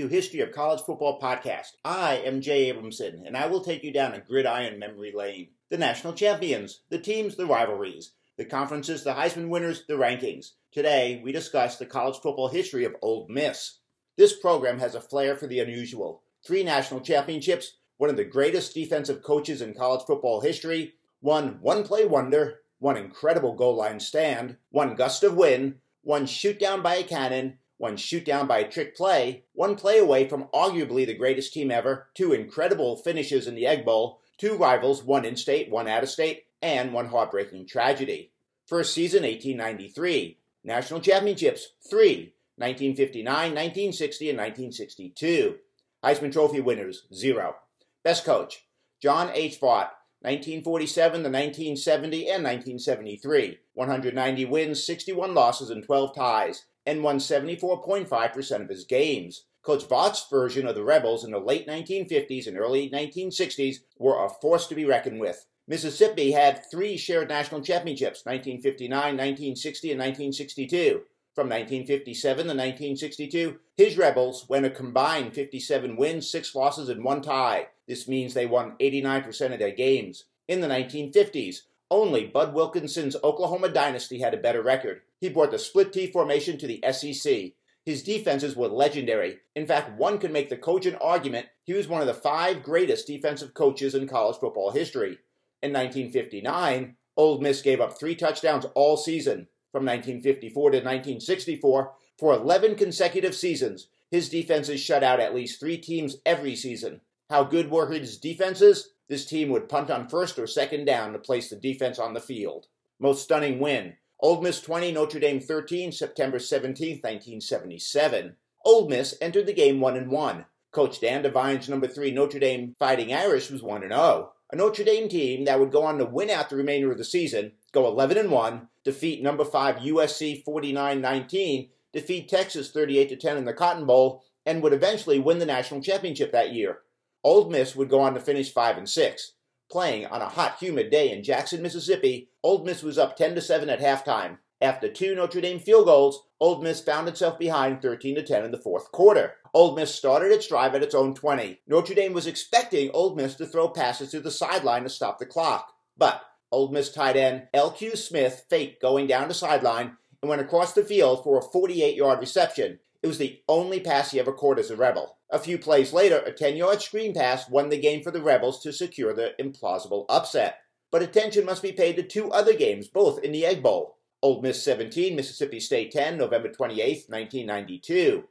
To History of College Football Podcast. I am Jay Abramson, and I will take you down a gridiron memory lane. The national champions, the teams, the rivalries, the conferences, the Heisman winners, the rankings. Today, we discuss the college football history of Ole Miss. This program has a flair for the unusual. Three national championships, one of the greatest defensive coaches in college football history, one one play wonder, one incredible goal line stand, one gust of wind, one shoot down by a cannon, one shoot down by a trick play, one play away from arguably the greatest team ever, two incredible finishes in the Egg Bowl, two rivals, one in state, one out of state, and one heartbreaking tragedy. First season 1893, national championships 3, 1959, 1960, and 1962. Heisman Trophy winners 0. Best coach John H. Vaught, 1947 to 1970 and 1973. 190 wins, 61 losses, and 12 ties and won 74.5% of his games. Coach Vaught's version of the Rebels in the late 1950s and early 1960s were a force to be reckoned with. Mississippi had three shared national championships 1959, 1960, and 1962. From 1957 to 1962, his Rebels went a combined 57 wins, 6 losses, and 1 tie. This means they won 89% of their games. In the 1950s, only Bud Wilkinson's Oklahoma dynasty had a better record. He brought the split T formation to the SEC. His defenses were legendary. In fact, one could make the cogent argument he was one of the five greatest defensive coaches in college football history. In 1959, Ole Miss gave up three touchdowns all season. From 1954 to 1964, for 11 consecutive seasons, his defenses shut out at least three teams every season. How good were his defenses? This team would punt on first or second down to place the defense on the field. Most stunning win. Ole Miss 20, Notre Dame 13, September 17, 1977. Ole Miss entered the game 1 and 1. Coach Dan Devine's number 3 Notre Dame Fighting Irish was 1 and 0. A Notre Dame team that would go on to win out the remainder of the season, go 11 and 1, defeat number 5 USC 49-19, defeat Texas 38 10 in the Cotton Bowl, and would eventually win the national championship that year. Ole Miss would go on to finish 5 and 6. Playing on a hot, humid day in Jackson, Mississippi, Ole Miss was up 10 to 7 at halftime. After two Notre Dame field goals, Ole Miss found itself behind 13 to 10 in the fourth quarter. Ole Miss started its drive at its own 20. Notre Dame was expecting Ole Miss to throw passes to the sideline to stop the clock, but Ole Miss tight end L.Q. Smith faked going down the sideline and went across the field for a 48-yard reception. It was the only pass he ever caught as a Rebel. A few plays later, a 10 yard screen pass won the game for the Rebels to secure the implausible upset. But attention must be paid to two other games, both in the Egg Bowl. Ole Miss 17, Mississippi State 10, November 28, 1992.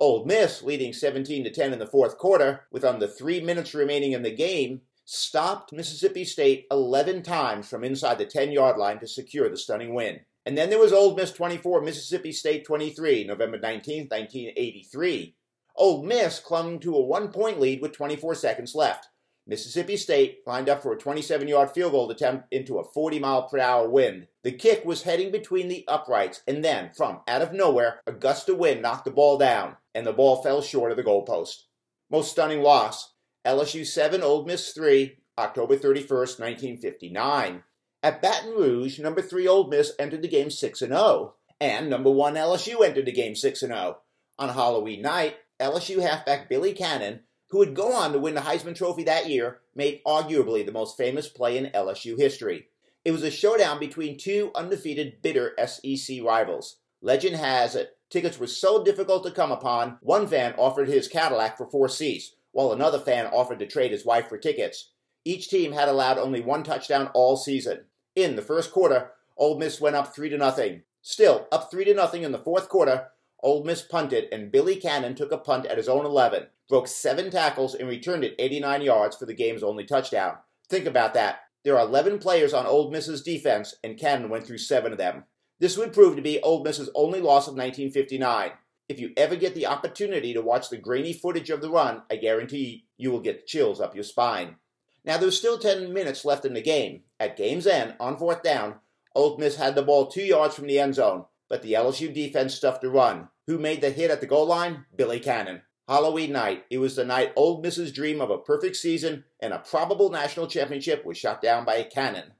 Ole Miss, leading 17 to 10 in the fourth quarter, with under three minutes remaining in the game, stopped Mississippi State 11 times from inside the 10 yard line to secure the stunning win. And then there was Ole Miss 24, Mississippi State 23, November 19, 1983. Ole Miss clung to a one point lead with 24 seconds left. Mississippi State lined up for a 27 yard field goal attempt into a 40 mile per hour wind. The kick was heading between the uprights, and then, from out of nowhere, a gust of wind knocked the ball down, and the ball fell short of the goalpost. Most stunning loss LSU 7, Ole Miss 3, October 31st, 1959. At Baton Rouge, number 3 Ole Miss entered the game 6 and 0, and number 1 LSU entered the game 6 and 0. On Halloween night, LSU halfback Billy Cannon, who would go on to win the Heisman Trophy that year, made arguably the most famous play in LSU history. It was a showdown between two undefeated, bitter SEC rivals. Legend has it, tickets were so difficult to come upon, one fan offered his Cadillac for four seats, while another fan offered to trade his wife for tickets. Each team had allowed only one touchdown all season. In the first quarter, Ole Miss went up 3 to nothing. Still, up 3 to nothing in the fourth quarter, Ole Miss punted and Billy Cannon took a punt at his own 11, broke 7 tackles and returned it 89 yards for the game's only touchdown. Think about that. There are 11 players on Ole Miss's defense and Cannon went through 7 of them. This would prove to be Ole Miss's only loss of 1959. If you ever get the opportunity to watch the grainy footage of the run, I guarantee you will get chills up your spine. Now there's still 10 minutes left in the game. At game's end, on fourth down, Ole Miss had the ball two yards from the end zone, but the LSU defense stuffed the run. Who made the hit at the goal line? Billy Cannon. Halloween night, it was the night Ole Miss's dream of a perfect season and a probable national championship was shot down by a cannon.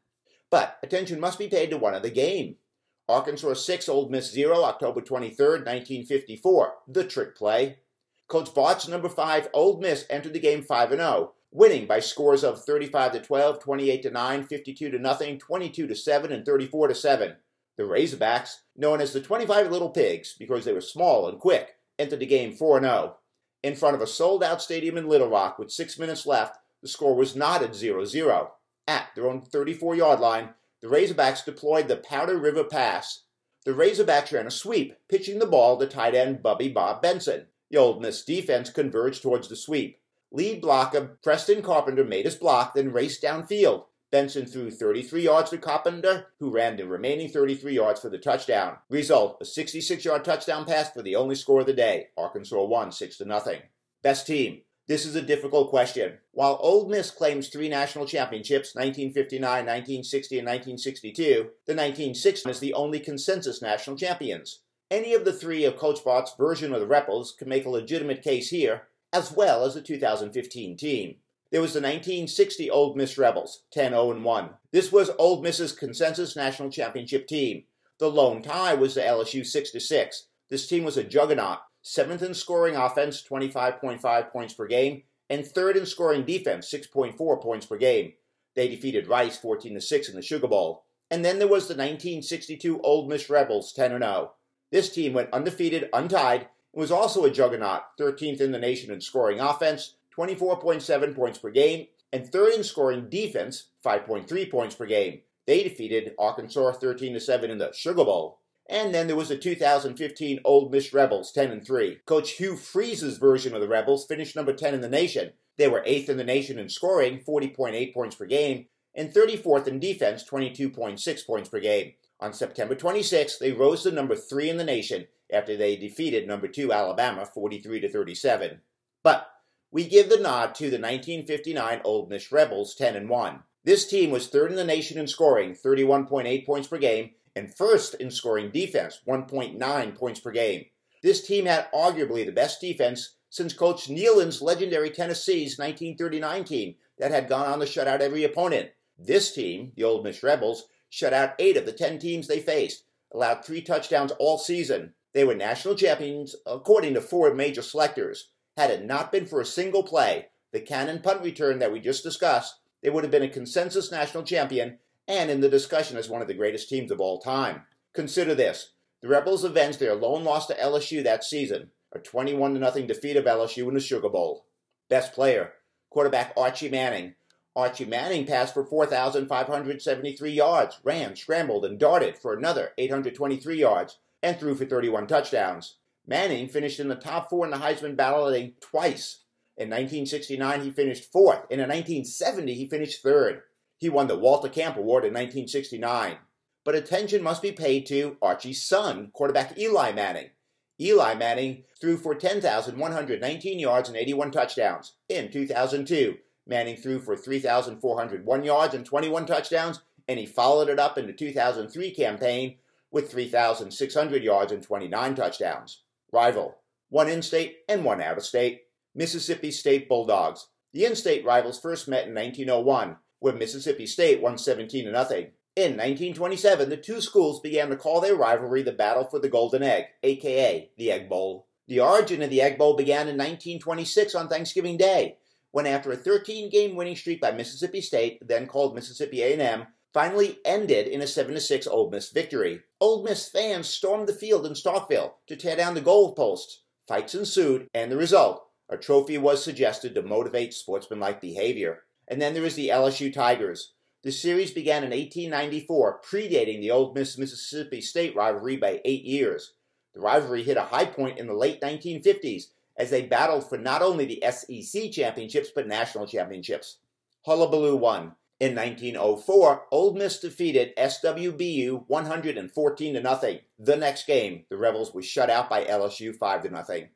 But attention must be paid to one of the game. Arkansas 6, Ole Miss 0, October 23, 1954. The trick play. Coach Vaught's number 5, Ole Miss, entered the game 5 0, winning by scores of 35 to 12, 28 to 9, 52 to nothing, 22 to 7, and 34 to 7. The Razorbacks, known as the 25 Little Pigs because they were small and quick, entered the game 4 0. In front of a sold out stadium in Little Rock with six minutes left, the score was knotted 0 0. At their own 34 yard line, the Razorbacks deployed the Powder River Pass. The Razorbacks ran a sweep, pitching the ball to tight end Buddy Bob Benson. The Ole Miss defense converged towards the sweep. Lead blocker Preston Carpenter made his block, then raced downfield. Benson threw 33 yards to Carpenter, who ran the remaining 33 yards for the touchdown. Result: a 66-yard touchdown pass for the only score of the day. Arkansas won 6 to nothing. Best team: this is a difficult question. While Ole Miss claims three national championships, 1959, 1960, and 1962, the 1960 is the only consensus national champions. Any of the three of Coach Vaught's version of the Rebels can make a legitimate case here, as well as the 2015 team. There was the 1960 Ole Miss Rebels, 10-0-1. This was Ole Miss's consensus national championship team. The lone tie was the LSU 6-6. This team was a juggernaut, seventh in scoring offense, 25.5 points per game, and third in scoring defense, 6.4 points per game. They defeated Rice 14 6 in the Sugar Bowl. And then there was the 1962 Ole Miss Rebels 10 0. This team went undefeated, untied, and was also a juggernaut, 13th in the nation in scoring offense, 24.7 points per game, and third in scoring defense, 5.3 points per game. They defeated Arkansas 13 7 in the Sugar Bowl. And then there was the 2015 Ole Miss Rebels, 10 and 3. Coach Hugh Freeze's version of the Rebels finished number 10 in the nation. They were 8th in the nation in scoring, 40.8 points per game, and 34th in defense, 22.6 points per game. On September 26, they rose to number 3 in the nation after they defeated number 2 Alabama 43 to 37. But we give the nod to the 1959 Ole Miss Rebels 10 and 1. This team was third in the nation in scoring, 31.8 points per game, and first in scoring defense, 1.9 points per game. This team had arguably the best defense since Coach Neyland's legendary Tennessee's 1939 team that had gone on to shut out every opponent. This team, the Ole Miss Rebels, shut out eight of the ten teams they faced, allowed three touchdowns all season. They were national champions according to four major selectors. Had it not been for a single play, the cannon punt return that we just discussed, they would have been a consensus national champion and in the discussion as one of the greatest teams of all time. Consider this the Rebels avenged their lone loss to LSU that season, a 21 0 defeat of LSU in the Sugar Bowl. Best player, quarterback Archie Manning. Archie Manning passed for 4,573 yards, ran, scrambled, and darted for another 823 yards, and threw for 31 touchdowns. Manning finished in the top four in the Heisman balloting twice. In 1969, he finished fourth, and in 1970, he finished third. He won the Walter Camp Award in 1969. But attention must be paid to Archie's son, quarterback Eli Manning. Eli Manning threw for 10,119 yards and 81 touchdowns. In 2002, Manning threw for 3,401 yards and 21 touchdowns, and he followed it up in the 2003 campaign with 3,600 yards and 29 touchdowns. Rival, one in state and one out of state, Mississippi State Bulldogs. The in state rivals first met in 1901 where Mississippi State won 17 to nothing. In 1927, the two schools began to call their rivalry the Battle for the Golden Egg, aka the Egg Bowl. The origin of the Egg Bowl began in 1926 on Thanksgiving Day, when after a 13-game winning streak by Mississippi State, then called Mississippi A&M, finally ended in a 7-6 Ole Miss victory. Ole Miss fans stormed the field in Starkville to tear down the goalposts. Fights ensued, and the result, a trophy was suggested to motivate sportsmanlike behavior. And then there is the LSU Tigers. The series began in 1894, predating the Ole Miss Mississippi State rivalry by eight years. The rivalry hit a high point in the late 1950s as they battled for not only the SEC championships but national championships. Hullabaloo won. In 1904, Ole Miss defeated SWBU 114 to nothing. The next game, the Rebels were shut out by LSU 5 to nothing.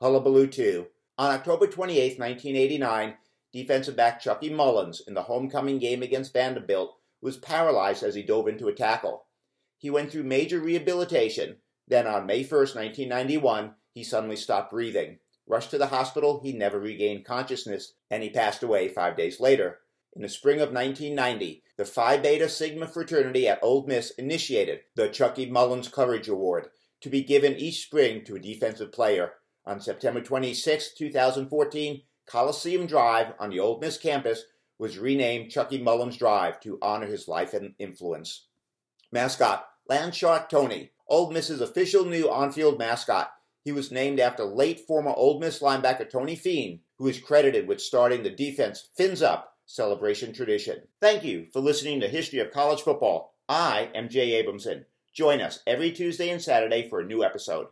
Hullabaloo 2. On October 28, 1989, defensive back Chucky Mullins in the homecoming game against Vanderbilt was paralyzed as he dove into a tackle. He went through major rehabilitation. Then on May 1, 1991, he suddenly stopped breathing. Rushed to the hospital, he never regained consciousness, and he passed away five days later. In the spring of 1990, the Phi Beta Sigma fraternity at Ole Miss initiated the Chucky Mullins Courage Award to be given each spring to a defensive player. On September 26, 2014, Coliseum Drive on the Ole Miss campus was renamed Chucky Mullins Drive to honor his life and influence. Mascot Landshark Tony, Ole Miss's official new on field mascot. He was named after late former Ole Miss linebacker Tony Fein, who is credited with starting the defense Fins Up celebration tradition. Thank you for listening to History of College Football. I am Jay Abramson. Join us every Tuesday and Saturday for a new episode.